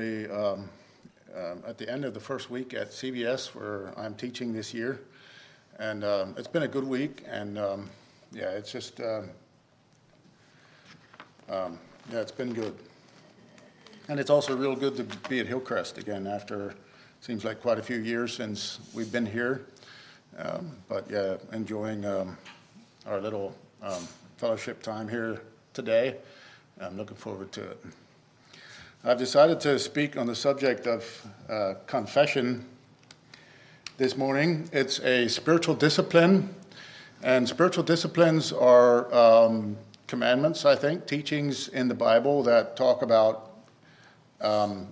um, um, at the end of the first week at CBS where I'm teaching this year. And um, it's been a good week. And um, yeah, it's just, um, yeah, it's been good. And it's also real good to be at Hillcrest again after seems like quite a few years since we've been here. but yeah, enjoying our little fellowship time here today. I'm looking forward to it. I've decided to speak on the subject of uh, confession this morning. It's a spiritual discipline, and spiritual disciplines are um, commandments, I think, teachings in the Bible that talk about. Um,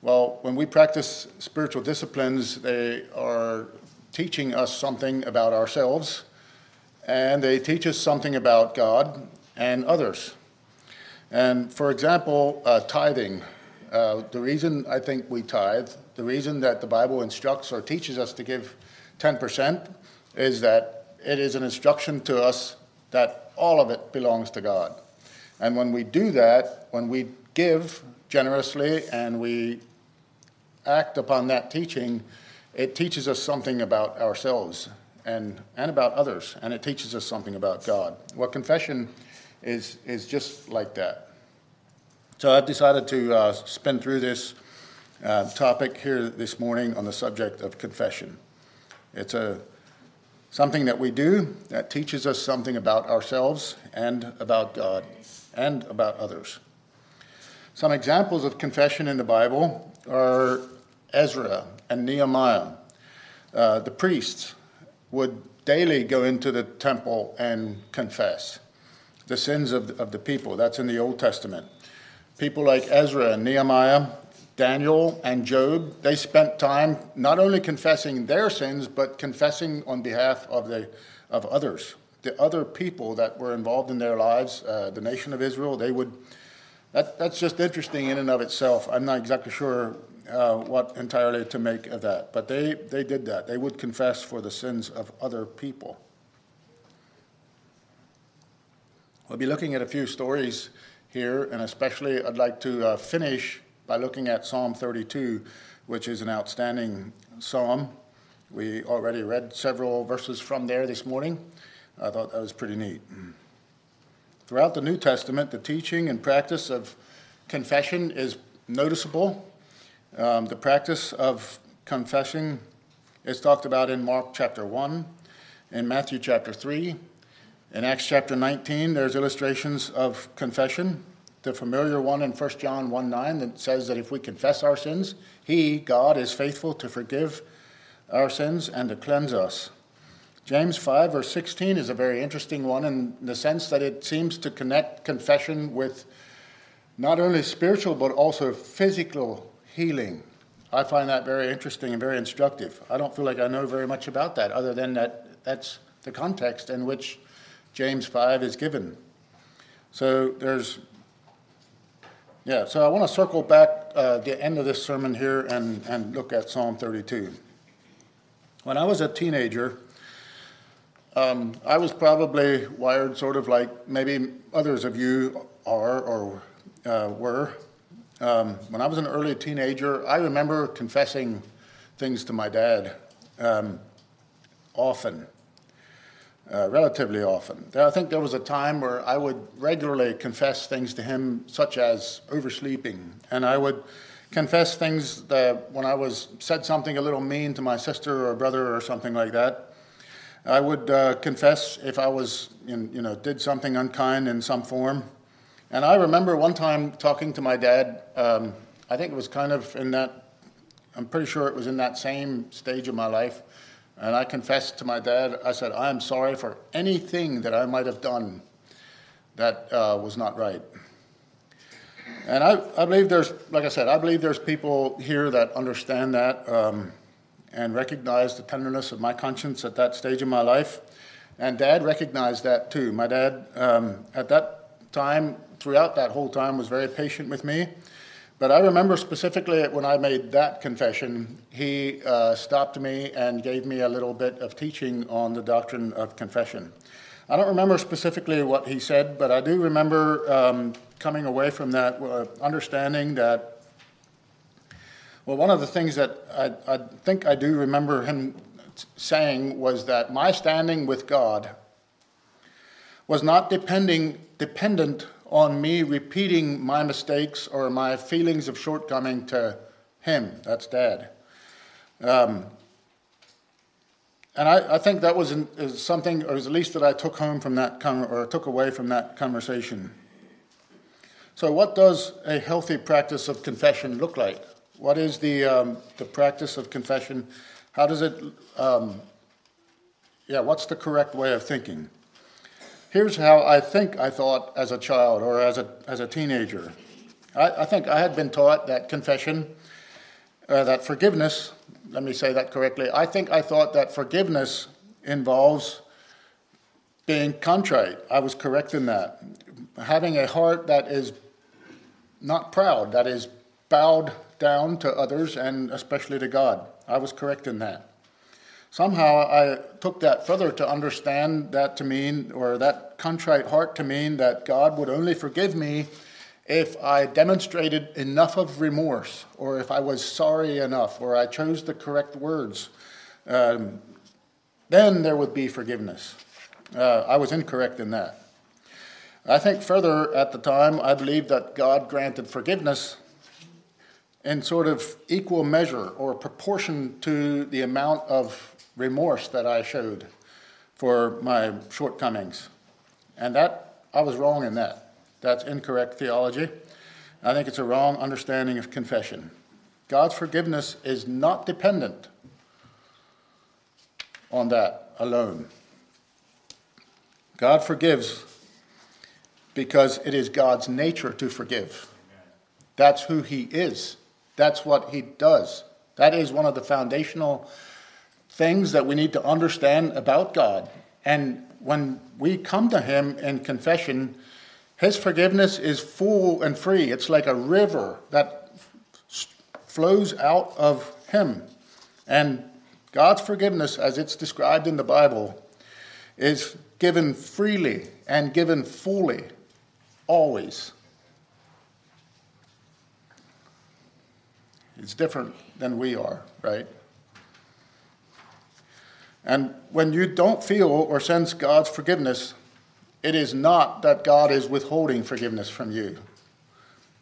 well, when we practice spiritual disciplines, they are teaching us something about ourselves, and they teach us something about God and others. And for example, uh, tithing. Uh, the reason I think we tithe, the reason that the Bible instructs or teaches us to give 10% is that it is an instruction to us that all of it belongs to God. And when we do that, when we give generously and we act upon that teaching, it teaches us something about ourselves and, and about others, and it teaches us something about God. What confession is, is just like that. So I've decided to uh, spin through this uh, topic here this morning on the subject of confession. It's a something that we do that teaches us something about ourselves and about God and about others. Some examples of confession in the Bible are Ezra and Nehemiah. Uh, the priests would daily go into the temple and confess the sins of, of the people. That's in the Old Testament. People like Ezra and Nehemiah, Daniel and Job, they spent time not only confessing their sins, but confessing on behalf of, the, of others, the other people that were involved in their lives, uh, the nation of Israel. They would, that, that's just interesting in and of itself. I'm not exactly sure uh, what entirely to make of that, but they, they did that. They would confess for the sins of other people. We'll be looking at a few stories here, and especially I'd like to uh, finish by looking at Psalm 32, which is an outstanding psalm. We already read several verses from there this morning. I thought that was pretty neat. Throughout the New Testament, the teaching and practice of confession is noticeable. Um, the practice of confessing is talked about in Mark chapter 1, in Matthew chapter 3, in Acts chapter 19, there's illustrations of confession. The familiar one in 1 John 1 9 that says that if we confess our sins, He, God, is faithful to forgive our sins and to cleanse us. James 5, verse 16 is a very interesting one in the sense that it seems to connect confession with not only spiritual but also physical healing. I find that very interesting and very instructive. I don't feel like I know very much about that other than that that's the context in which James 5 is given. So there's, yeah, so I want to circle back uh, the end of this sermon here and, and look at Psalm 32. When I was a teenager, um, I was probably wired sort of like maybe others of you are or uh, were. Um, when I was an early teenager, I remember confessing things to my dad um, often uh, relatively often. I think there was a time where I would regularly confess things to him, such as oversleeping, and I would confess things that when I was said something a little mean to my sister or brother or something like that. I would uh, confess if I was, in, you know, did something unkind in some form. And I remember one time talking to my dad. Um, I think it was kind of in that. I'm pretty sure it was in that same stage of my life and I confessed to my dad, I said, I am sorry for anything that I might have done that uh, was not right. And I, I believe there's, like I said, I believe there's people here that understand that um, and recognize the tenderness of my conscience at that stage of my life. And dad recognized that too. My dad, um, at that time, throughout that whole time, was very patient with me but I remember specifically when I made that confession, he uh, stopped me and gave me a little bit of teaching on the doctrine of confession. I don't remember specifically what he said, but I do remember um, coming away from that uh, understanding that Well, one of the things that I, I think I do remember him saying was that my standing with God was not depending, dependent on me repeating my mistakes or my feelings of shortcoming to him. That's dad. Um, and I, I, think that was in, something, or at least that I took home from that, or took away from that conversation. So, what does a healthy practice of confession look like? What is the, um, the practice of confession? How does it, um, yeah, what's the correct way of thinking? Here's how I think I thought as a child or as a, as a teenager. I, I think I had been taught that confession, uh, that forgiveness, let me say that correctly. I think I thought that forgiveness involves being contrite. I was correct in that. Having a heart that is not proud, that is bowed down to others and especially to God. I was correct in that. Somehow I took that further to understand that to mean, or that contrite heart to mean, that God would only forgive me if I demonstrated enough of remorse, or if I was sorry enough, or I chose the correct words. Um, then there would be forgiveness. Uh, I was incorrect in that. I think further at the time, I believed that God granted forgiveness in sort of equal measure or proportion to the amount of remorse that I showed for my shortcomings. And that, I was wrong in that. That's incorrect theology. I think it's a wrong understanding of confession. God's forgiveness is not dependent on that alone. God forgives because it is God's nature to forgive. That's who He is. That's what he does. That is one of the foundational things that we need to understand about God. And when we come to him in confession, his forgiveness is full and free. It's like a river that flows out of him. And God's forgiveness, as it's described in the Bible, is given freely and given fully, always. It's different than we are, right? And when you don't feel or sense God's forgiveness, it is not that God is withholding forgiveness from you.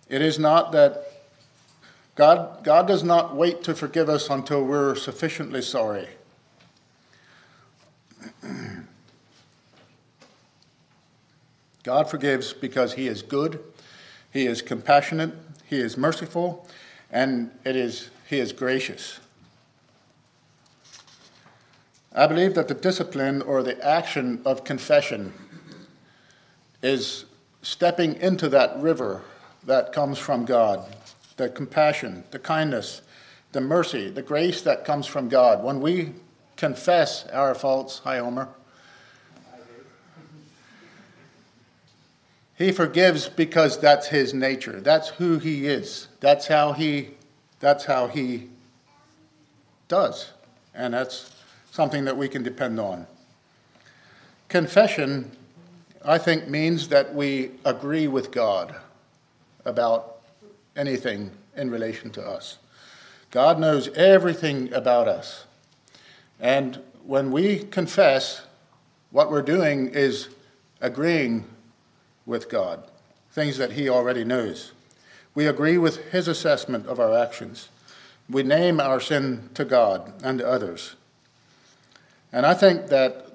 It is not that God, God does not wait to forgive us until we're sufficiently sorry. God forgives because He is good, He is compassionate, He is merciful, and it is, he is gracious. I believe that the discipline or the action of confession is stepping into that river that comes from God, the compassion, the kindness, the mercy, the grace that comes from God. When we confess our faults, hi, Omer. He forgives because that's his nature. That's who he is. That's how he that's how he does. And that's something that we can depend on. Confession, I think, means that we agree with God about anything in relation to us. God knows everything about us. And when we confess, what we're doing is agreeing with God, things that He already knows. We agree with His assessment of our actions. We name our sin to God and to others. And I think that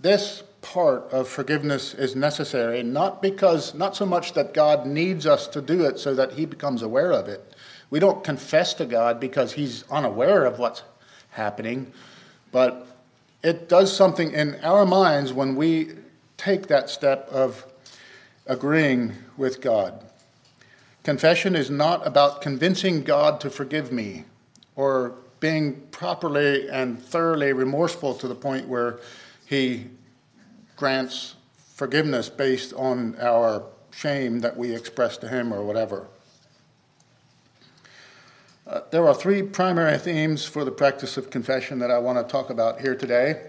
this part of forgiveness is necessary, not because, not so much that God needs us to do it so that He becomes aware of it. We don't confess to God because He's unaware of what's happening, but it does something in our minds when we take that step of agreeing with God. Confession is not about convincing God to forgive me or being properly and thoroughly remorseful to the point where He grants forgiveness based on our shame that we express to Him or whatever. Uh, there are three primary themes for the practice of confession that I want to talk about here today,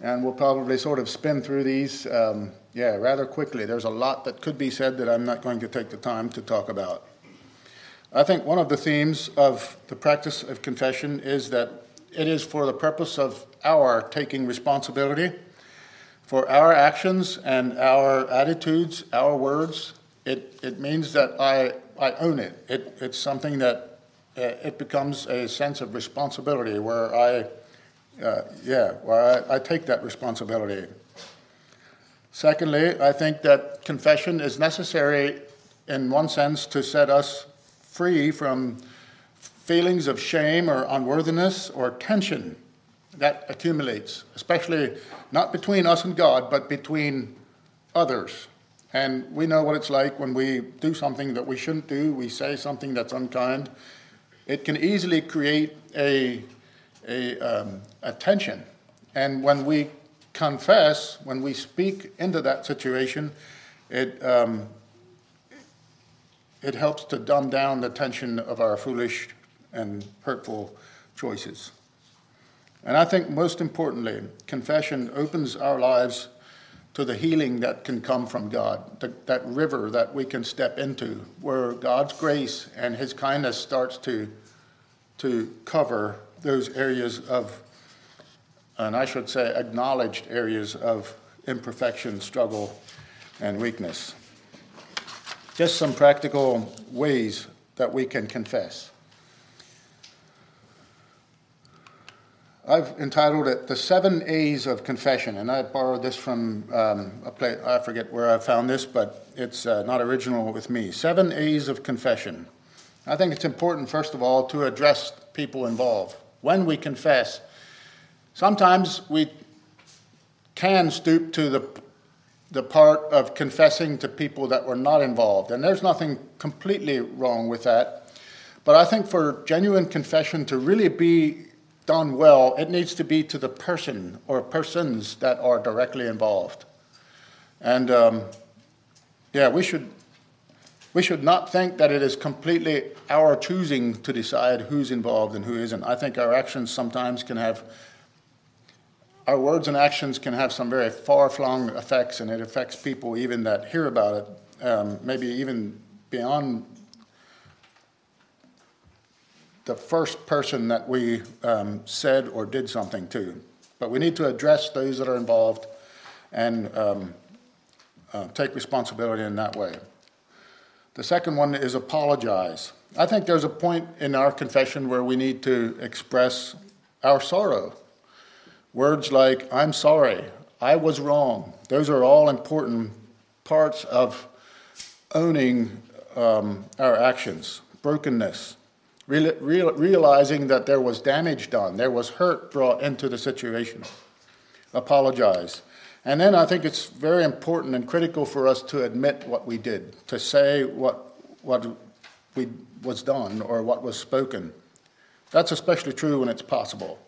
and we'll probably sort of spin through these. Um, yeah, rather quickly. There's a lot that could be said that I'm not going to take the time to talk about. I think one of the themes of the practice of confession is that it is for the purpose of our taking responsibility for our actions and our attitudes, our words. It, it means that I, I own it. it. It's something that uh, it becomes a sense of responsibility where I, uh, yeah, where I, I take that responsibility. Secondly, I think that confession is necessary in one sense to set us free from feelings of shame or unworthiness or tension that accumulates, especially not between us and God, but between others. And we know what it's like when we do something that we shouldn't do, we say something that's unkind. It can easily create a, a, um, a tension. And when we confess, when we speak into that situation, it, um, it helps to dumb down the tension of our foolish and hurtful choices. And I think most importantly, confession opens our lives to the healing that can come from God, that river that we can step into, where God's grace and His kindness starts to, to cover those areas of, and I should say, acknowledged areas of imperfection, struggle, and weakness just some practical ways that we can confess. I've entitled it The Seven A's of Confession, and I borrowed this from um, a place, I forget where I found this, but it's uh, not original with me. Seven A's of Confession. I think it's important, first of all, to address people involved. When we confess, sometimes we can stoop to the the part of confessing to people that were not involved. And there's nothing completely wrong with that. But I think for genuine confession to really be done well, it needs to be to the person or persons that are directly involved. And um, yeah, we should, we should not think that it is completely our choosing to decide who's involved and who isn't. I think our actions sometimes can have our words and actions can have some very far-flung effects, and it affects people even that hear about it, um, maybe even beyond the first person that we um, said or did something to. But we need to address those that are involved and um, uh, take responsibility in that way. The second one is apologize. I think there's a point in our confession where we need to express our sorrow Words like, I'm sorry, I was wrong, those are all important parts of owning um, our actions, brokenness, real, real, realizing that there was damage done, there was hurt brought into the situation. Apologize. And then I think it's very important and critical for us to admit what we did, to say what, what we, was done or what was spoken. That's especially true when it's possible.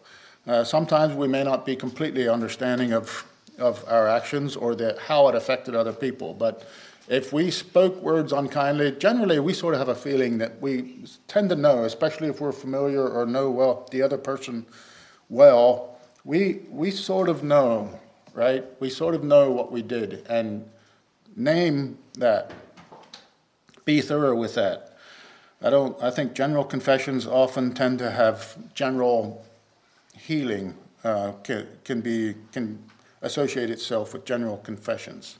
Uh, sometimes we may not be completely understanding of, of our actions or the, how it affected other people, but if we spoke words unkindly, generally we sort of have a feeling that we tend to know, especially if we're familiar or know well the other person well, we, we sort of know, right? We sort of know what we did and name that. Be thorough with that. I don't. I think general confessions often tend to have general healing uh, can, can, be, can associate itself with general confessions.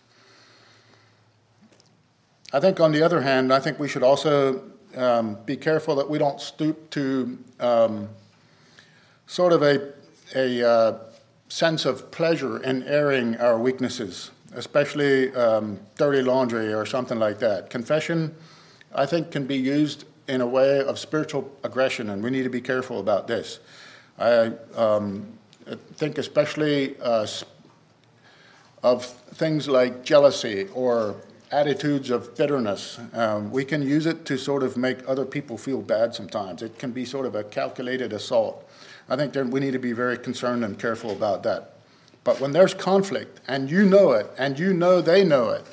I think, on the other hand, I think we should also um, be careful that we don't stoop to um, sort of a, a uh, sense of pleasure in airing our weaknesses, especially um, dirty laundry or something like that. Confession, I think, can be used in a way of spiritual aggression, and we need to be careful about this. I um, think especially uh, of things like jealousy or attitudes of bitterness. Um, we can use it to sort of make other people feel bad sometimes. It can be sort of a calculated assault. I think we need to be very concerned and careful about that. But when there's conflict and you know it and you know they know it,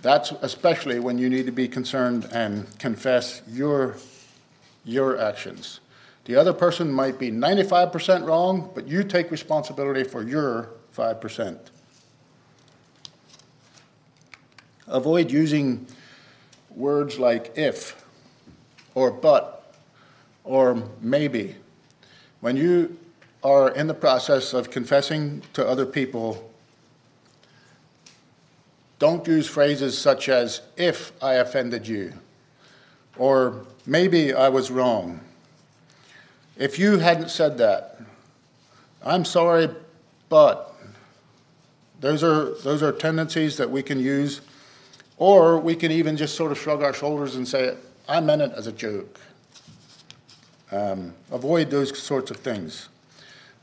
that's especially when you need to be concerned and confess your, your actions. The other person might be 95% wrong, but you take responsibility for your 5%. Avoid using words like if. or but or maybe. When you are in the process of confessing to other people, don't use phrases such as, if I offended you, or maybe I was wrong. If you hadn't said that, I'm sorry, but those are, those are tendencies that we can use, or we can even just sort of shrug our shoulders and say, I meant it as a joke. Um, avoid those sorts of things.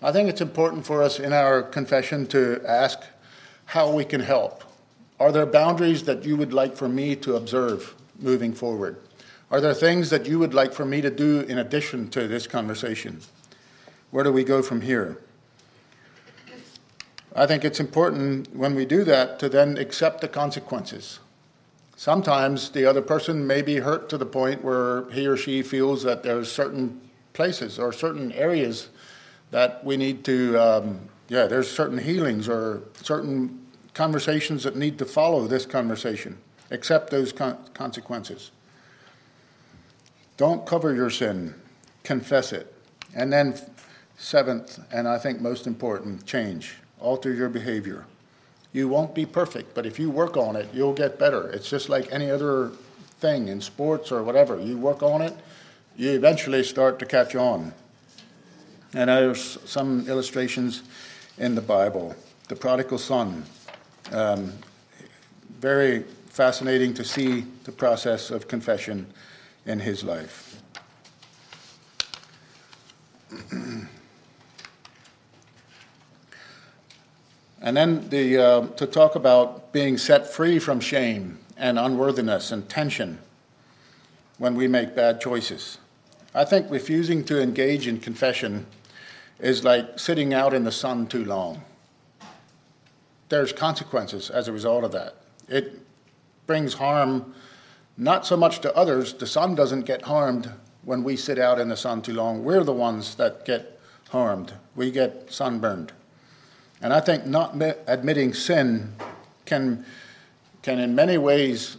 I think it's important for us in our confession to ask how we can help. Are there boundaries that you would like for me to observe moving forward? Are there things that you would like for me to do in addition to this conversation? Where do we go from here? I think it's important when we do that to then accept the consequences. Sometimes the other person may be hurt to the point where he or she feels that there's certain places or certain areas that we need to, um, yeah, there's certain healings or certain conversations that need to follow this conversation. Accept those con- consequences. Don't cover your sin, confess it. And then, seventh, and I think most important, change. Alter your behavior. You won't be perfect, but if you work on it, you'll get better. It's just like any other thing in sports or whatever. You work on it, you eventually start to catch on. And there's some illustrations in the Bible. The prodigal son. Um, very fascinating to see the process of confession in his life. and then the, uh, to talk about being set free from shame and unworthiness and tension when we make bad choices. I think refusing to engage in confession is like sitting out in the sun too long. There's consequences as a result of that. It brings harm not so much to others. The sun doesn't get harmed when we sit out in the sun too long. We're the ones that get harmed. We get sunburned. And I think not admitting sin can, can in many ways,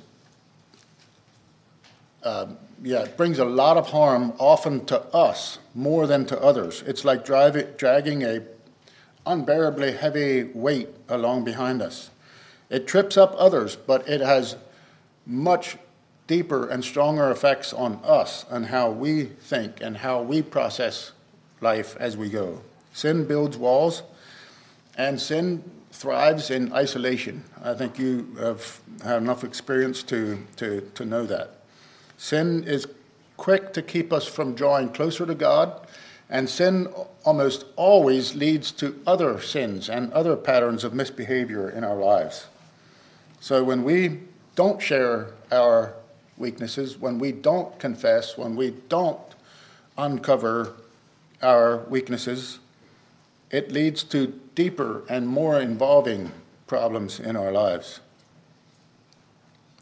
uh, yeah, it brings a lot of harm often to us more than to others. It's like driving, dragging a unbearably heavy weight along behind us. It trips up others, but it has much deeper and stronger effects on us and how we think and how we process life as we go. Sin builds walls, and sin thrives in isolation. I think you have had enough experience to, to, to know that. Sin is quick to keep us from drawing closer to God, and sin almost always leads to other sins and other patterns of misbehavior in our lives. So when we don't share our weaknesses, when we don't confess, when we don't uncover our weaknesses, it leads to deeper and more involving problems in our lives.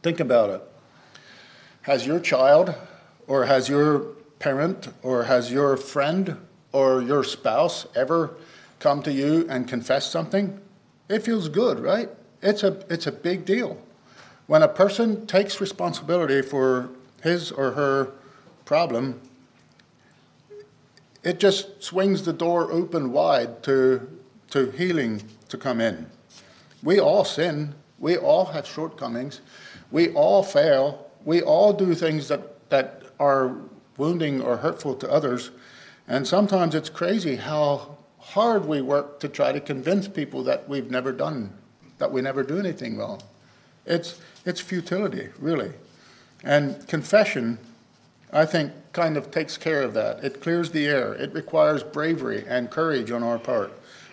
Think about it. Has your child, or has your parent, or has your friend, or your spouse ever come to you and confessed something? It feels good, right? It's a, it's a big deal. When a person takes responsibility for his or her problem, it just swings the door open wide to, to healing to come in. We all sin, we all have shortcomings, we all fail, we all do things that, that are wounding or hurtful to others. And sometimes it's crazy how hard we work to try to convince people that we've never done, that we never do anything wrong. It's, it's futility, really. And confession, I think, kind of takes care of that. It clears the air. It requires bravery and courage on our part,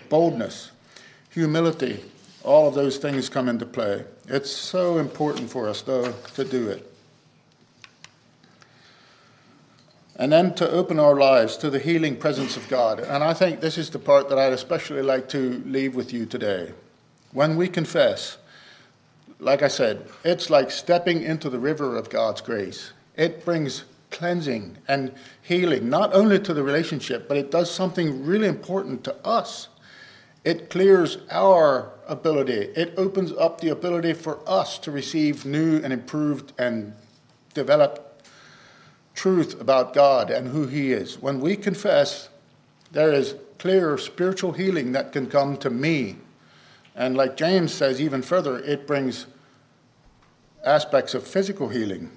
boldness, humility. All of those things come into play. It's so important for us, though, to do it. And then to open our lives to the healing presence of God. And I think this is the part that I'd especially like to leave with you today. When we confess, like I said, it's like stepping into the river of God's grace. It brings cleansing and healing, not only to the relationship, but it does something really important to us. It clears our ability, it opens up the ability for us to receive new and improved and developed truth about God and who He is. When we confess, there is clear spiritual healing that can come to me. And like James says even further, it brings aspects of physical healing.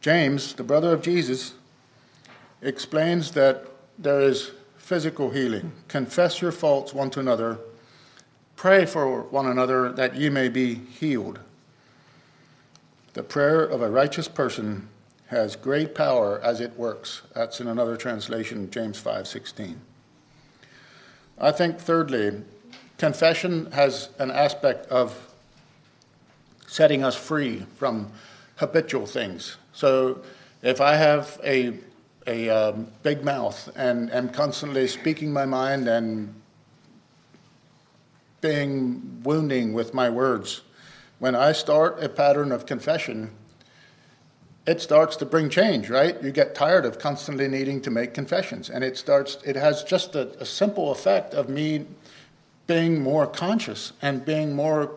James, the brother of Jesus, explains that there is physical healing. Confess your faults one to another. Pray for one another that ye may be healed. The prayer of a righteous person has great power as it works. That's in another translation, James 5:16. I think thirdly, confession has an aspect of setting us free from habitual things. So if I have a a um, big mouth and am constantly speaking my mind and being wounding with my words, when I start a pattern of confession, it starts to bring change, right? You get tired of constantly needing to make confessions, and it starts. It has just a, a simple effect of me being more conscious and being more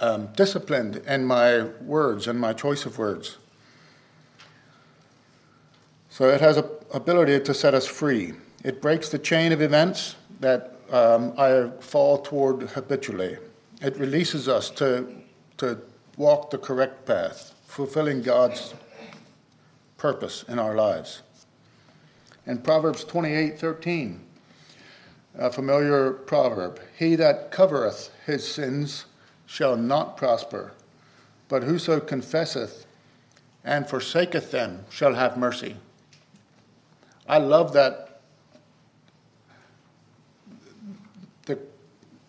um, disciplined in my words and my choice of words. So it has a ability to set us free. It breaks the chain of events that um, I fall toward habitually. It releases us to, to walk the correct path, fulfilling God's purpose in our lives. In Proverbs 28 13, a familiar proverb He that covereth his sins shall not prosper, but whoso confesseth and forsaketh them shall have mercy. I love that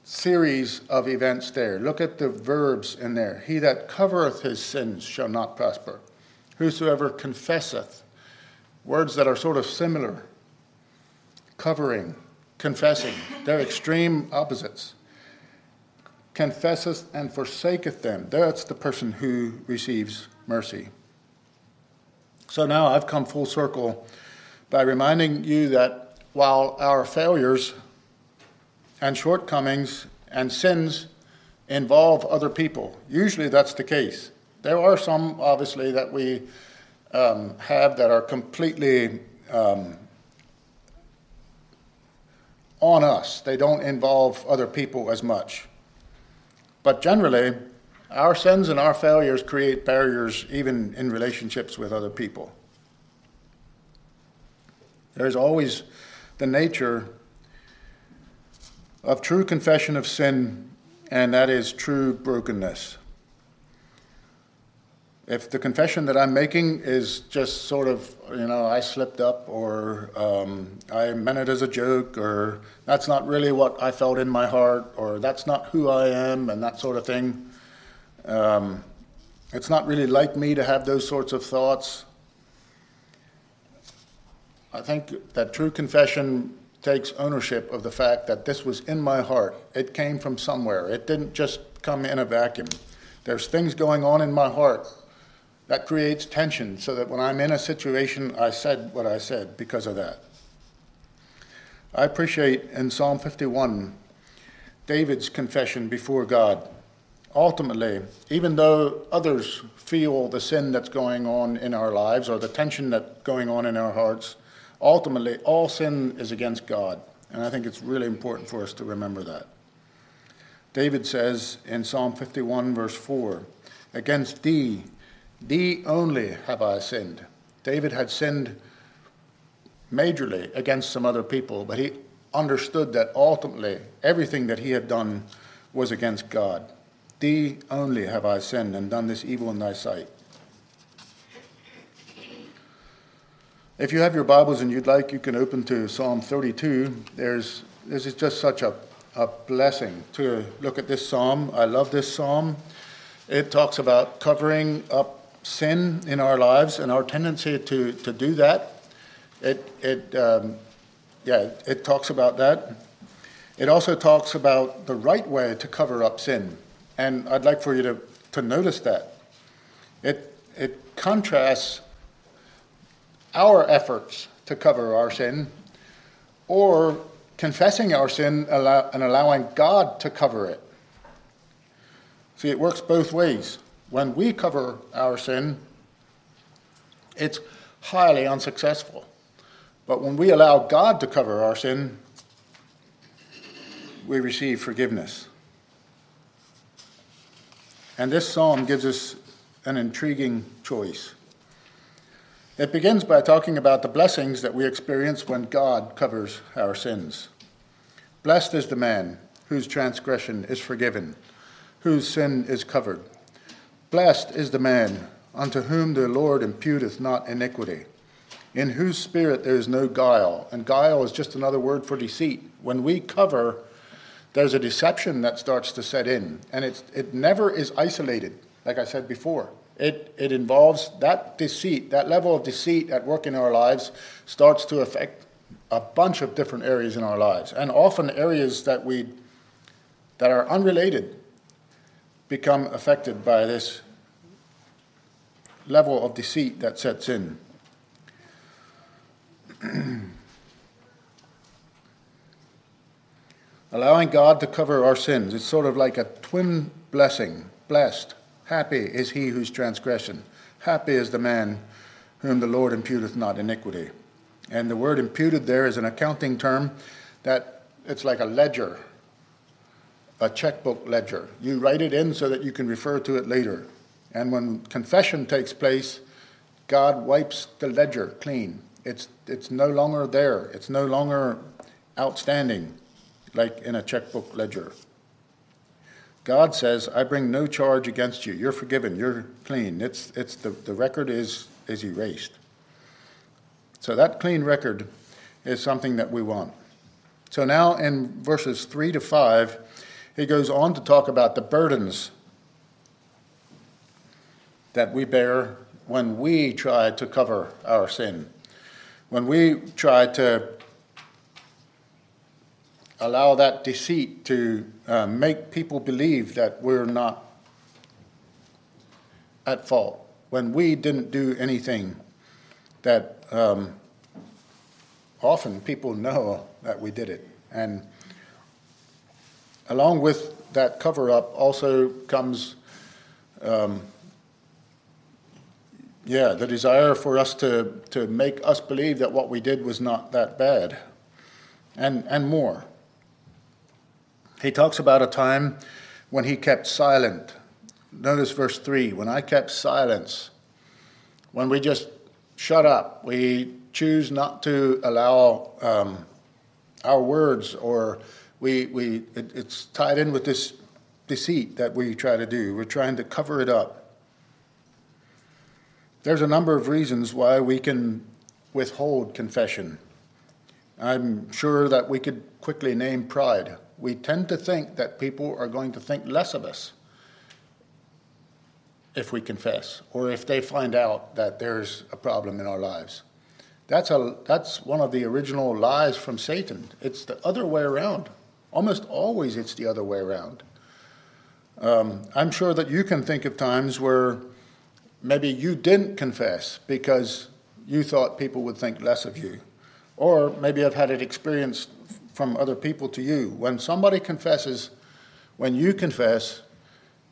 series of events there. Look at the verbs in there. He that covereth his sins shall not prosper. Whosoever confesseth. Words that are sort of similar. Covering, confessing. They're extreme opposites. Confesseth and forsaketh them. That's the person who receives mercy. So now I've come full circle by reminding you that while our failures and shortcomings and sins involve other people, usually that's the case. There are some, obviously, that we um, have that are completely um, on us. They don't involve other people as much. But generally, our sins and our failures create barriers even in relationships with other people. There's always the nature of true confession of sin, and that is true brokenness. If the confession that I'm making is just sort of, you know, I slipped up or um, I meant it as a joke or that's not really what I felt in my heart or that's not who I am and that sort of thing, um, it's not really like me to have those sorts of thoughts. I think that true confession takes ownership of the fact that this was in my heart. It came from somewhere. It didn't just come in a vacuum. There's things going on in my heart that creates tension so that when I'm in a situation, I said what I said because of that. I appreciate in Psalm 51 David's confession before God. Ultimately, even though others feel the sin that's going on in our lives or the tension that's going on in our hearts, Ultimately, all sin is against God. And I think it's really important for us to remember that. David says in Psalm 51, verse 4, Against thee, thee only have I sinned. David had sinned majorly against some other people, but he understood that ultimately everything that he had done was against God. Thee only have I sinned and done this evil in thy sight. If you have your Bibles and you'd like, you can open to Psalm 32. There's, this is just such a, a blessing to look at this psalm. I love this psalm. It talks about covering up sin in our lives and our tendency to, to do that. It, it, um, yeah, it talks about that. It also talks about the right way to cover up sin. And I'd like for you to, to notice that. It, it contrasts our efforts to cover our sin or confessing our sin and allowing God to cover it. See, it works both ways. When we cover our sin, it's highly unsuccessful. But when we allow God to cover our sin, we receive forgiveness. And this psalm gives us an intriguing choice. It begins by talking about the blessings that we experience when God covers our sins. Blessed is the man whose transgression is forgiven, whose sin is covered. Blessed is the man unto whom the Lord imputeth not iniquity, in whose spirit there is no guile. And guile is just another word for deceit. When we cover, there's a deception that starts to set in, and it never is isolated, like I said before. It, it involves that deceit, that level of deceit at work in our lives starts to affect a bunch of different areas in our lives, and often areas that we that are unrelated become affected by this level of deceit that sets in. Allowing God to cover our sins, it's sort of like a twin blessing. Blessed, happy is he whose transgression, happy is the man whom the Lord imputeth not iniquity. And the word imputed there is an accounting term that it's like a ledger, a checkbook ledger. You write it in so that you can refer to it later. And when confession takes place, God wipes the ledger clean. It's, it's no longer there, it's no longer outstanding like in a checkbook ledger. God says, I bring no charge against you. You're forgiven. You're clean. It's, it's the, the record is, is erased. So that clean record is something that we want. So now in verses 3 to 5, he goes on to talk about the burdens that we bear when we try to cover our sin. When we try to allow that deceit to uh, make people believe that we're not at fault, when we didn't do anything that um, often people know that we did it. And along with that cover up also comes um, yeah, the desire for us to, to make us believe that what we did was not that bad, and, and more. He talks about a time when he kept silent. Notice verse 3 when I kept silence, when we just shut up, we choose not to allow um, our words, or we, we, it, it's tied in with this deceit that we try to do. We're trying to cover it up. There's a number of reasons why we can withhold confession. I'm sure that we could quickly name pride. We tend to think that people are going to think less of us if we confess, or if they find out that there's a problem in our lives. That's, a, that's one of the original lies from Satan. It's the other way around. Almost always it's the other way around. Um, I'm sure that you can think of times where maybe you didn't confess because you thought people would think less of you. Or maybe I've had it experienced from other people to you. When somebody confesses, when you confess,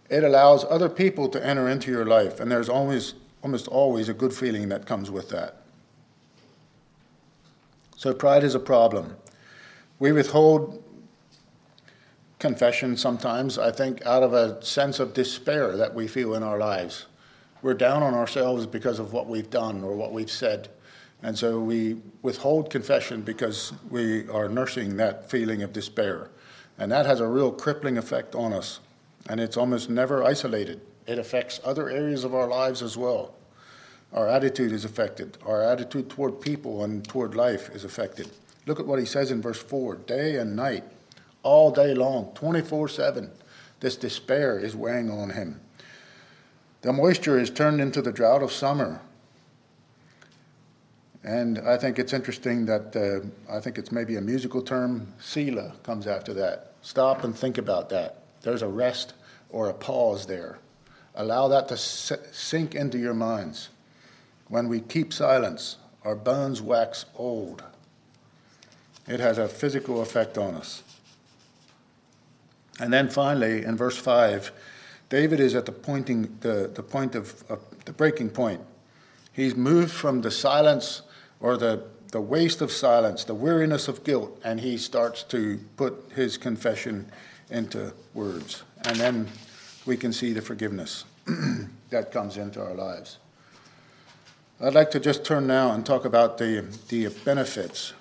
it allows other people to enter into your life, and there's always, almost always a good feeling that comes with that. So, pride is a problem. We withhold confession sometimes, I think, out of a sense of despair that we feel in our lives we're down on ourselves because of what we've done or what we've said. And so we withhold confession because we are nursing that feeling of despair. And that has a real crippling effect on us. And it's almost never isolated, it affects other areas of our lives as well. Our attitude is affected, our attitude toward people and toward life is affected. Look at what he says in verse 4 day and night, all day long, 24 7. This despair is weighing on him. The moisture is turned into the drought of summer. And I think it's interesting that uh, I think it's maybe a musical term, Selah, comes after that. Stop and think about that. There's a rest or a pause there. Allow that to sink into your minds. When we keep silence, our bones wax old. It has a physical effect on us. And then finally, in verse 5, David is at the pointing the, the point of, of the breaking point. He's moved from the silence or the, the waste of silence, the weariness of guilt, and he starts to put his confession into words. And then we can see the forgiveness that comes into our lives. I'd like to just turn now and talk about the, the benefits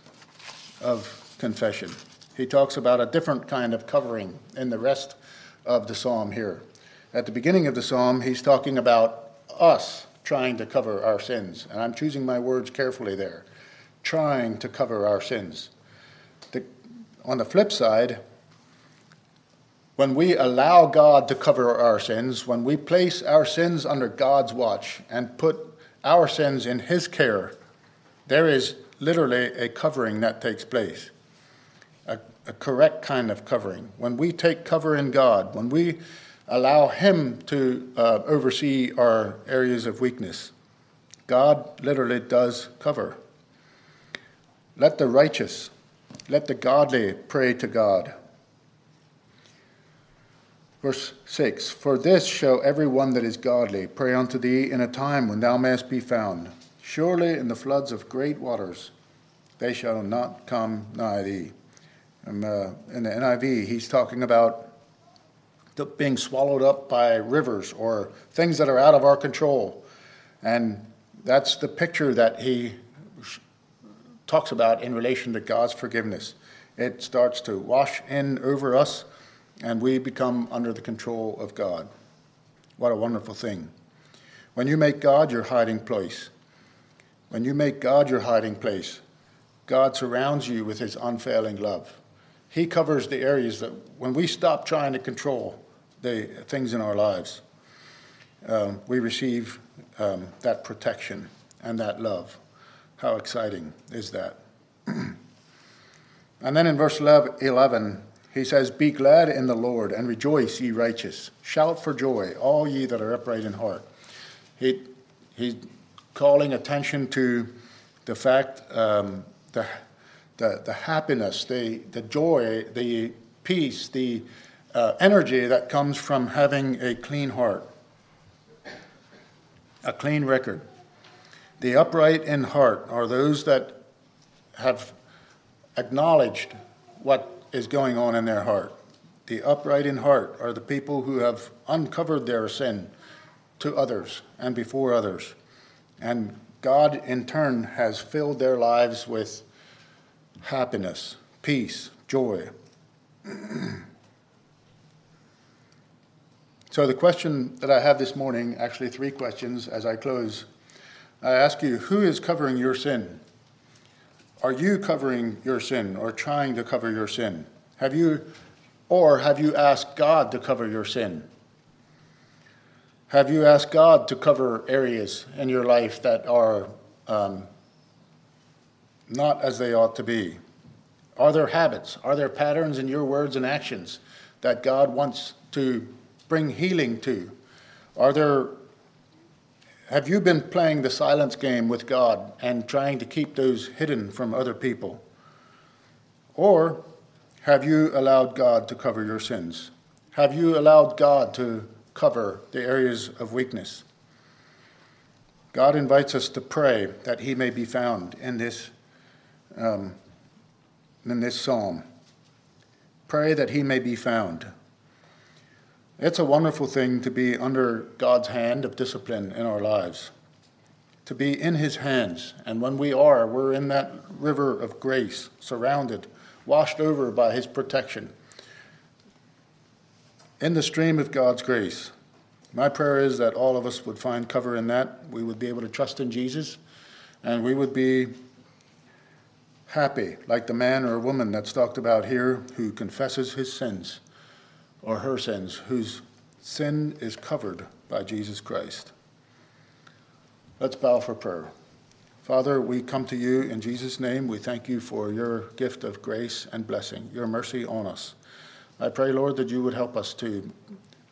of confession. He talks about a different kind of covering in the rest of the psalm here. At the beginning of the psalm, he's talking about us trying to cover our sins. And I'm choosing my words carefully there. Trying to cover our sins. The, on the flip side, when we allow God to cover our sins, when we place our sins under God's watch and put our sins in His care, there is literally a covering that takes place, a, a correct kind of covering. When we take cover in God, when we allow Him to uh, oversee our areas of weakness, God literally does cover. Let the righteous, let the godly pray to God. Verse 6 For this shall every one that is godly pray unto thee in a time when thou mayest be found. Surely in the floods of great waters they shall not come nigh thee. And, uh, in the NIV, he's talking about being swallowed up by rivers or things that are out of our control. And that's the picture that he talks about in relation to God's forgiveness. It starts to wash in over us and we become under the control of God. What a wonderful thing. When you make God your hiding place, when you make God your hiding place, God surrounds you with his unfailing love. He covers the areas that, when we stop trying to control the things in our lives, um, we receive um, that protection and that love. How exciting is that? and then in verse 11, he says, Be glad in the Lord and rejoice, ye righteous. Shout for joy, all ye that are upright in heart. He, he's calling attention to the fact, um, the, the, the happiness, the, the joy, the peace, the uh, energy that comes from having a clean heart, a clean record. The upright in heart are those that have acknowledged what is going on in their heart. The upright in heart are the people who have uncovered their sin to others and before others. And God, in turn, has filled their lives with happiness, peace, joy. so, the question that I have this morning actually, three questions as I close. I ask you, who is covering your sin? Are you covering your sin or trying to cover your sin? Have you, or have you asked God to cover your sin? Have you asked God to cover areas in your life that are um, not as they ought to be? Are there habits? Are there patterns in your words and actions that God wants to bring healing to? Are there have you been playing the silence game with God and trying to keep those hidden from other people? Or have you allowed God to cover your sins? Have you allowed God to cover the areas of weakness? God invites us to pray that He may be found in this, um, in this psalm. Pray that He may be found. It's a wonderful thing to be under God's hand of discipline in our lives, to be in His hands. And when we are, we're in that river of grace, surrounded, washed over by His protection. In the stream of God's grace. My prayer is that all of us would find cover in that. We would be able to trust in Jesus, and we would be happy, like the man or woman that's talked about here who confesses his sins or her sins, whose sin is covered by Jesus Christ. Let's bow for prayer. Father, we come to you in Jesus' name. We thank you for your gift of grace and blessing, your mercy on us. I pray, Lord, that you would help us to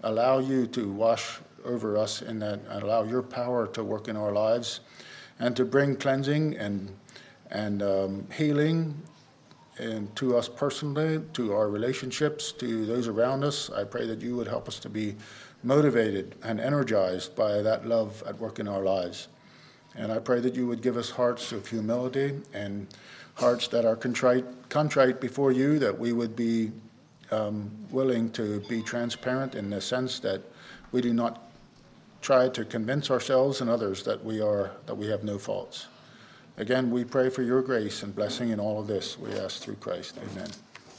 allow you to wash over us and allow your power to work in our lives and to bring cleansing and and um, healing and to us personally, to our relationships, to those around us. I pray that you would help us to be motivated and energized by that love at work in our lives. And I pray that you would give us hearts of humility and hearts that are contrite, contrite before you, that we would be um, willing to be transparent in the sense that we do not try to convince ourselves and others that we are that we have no faults. Again, we pray for your grace and blessing in all of this. We ask through Christ. Amen.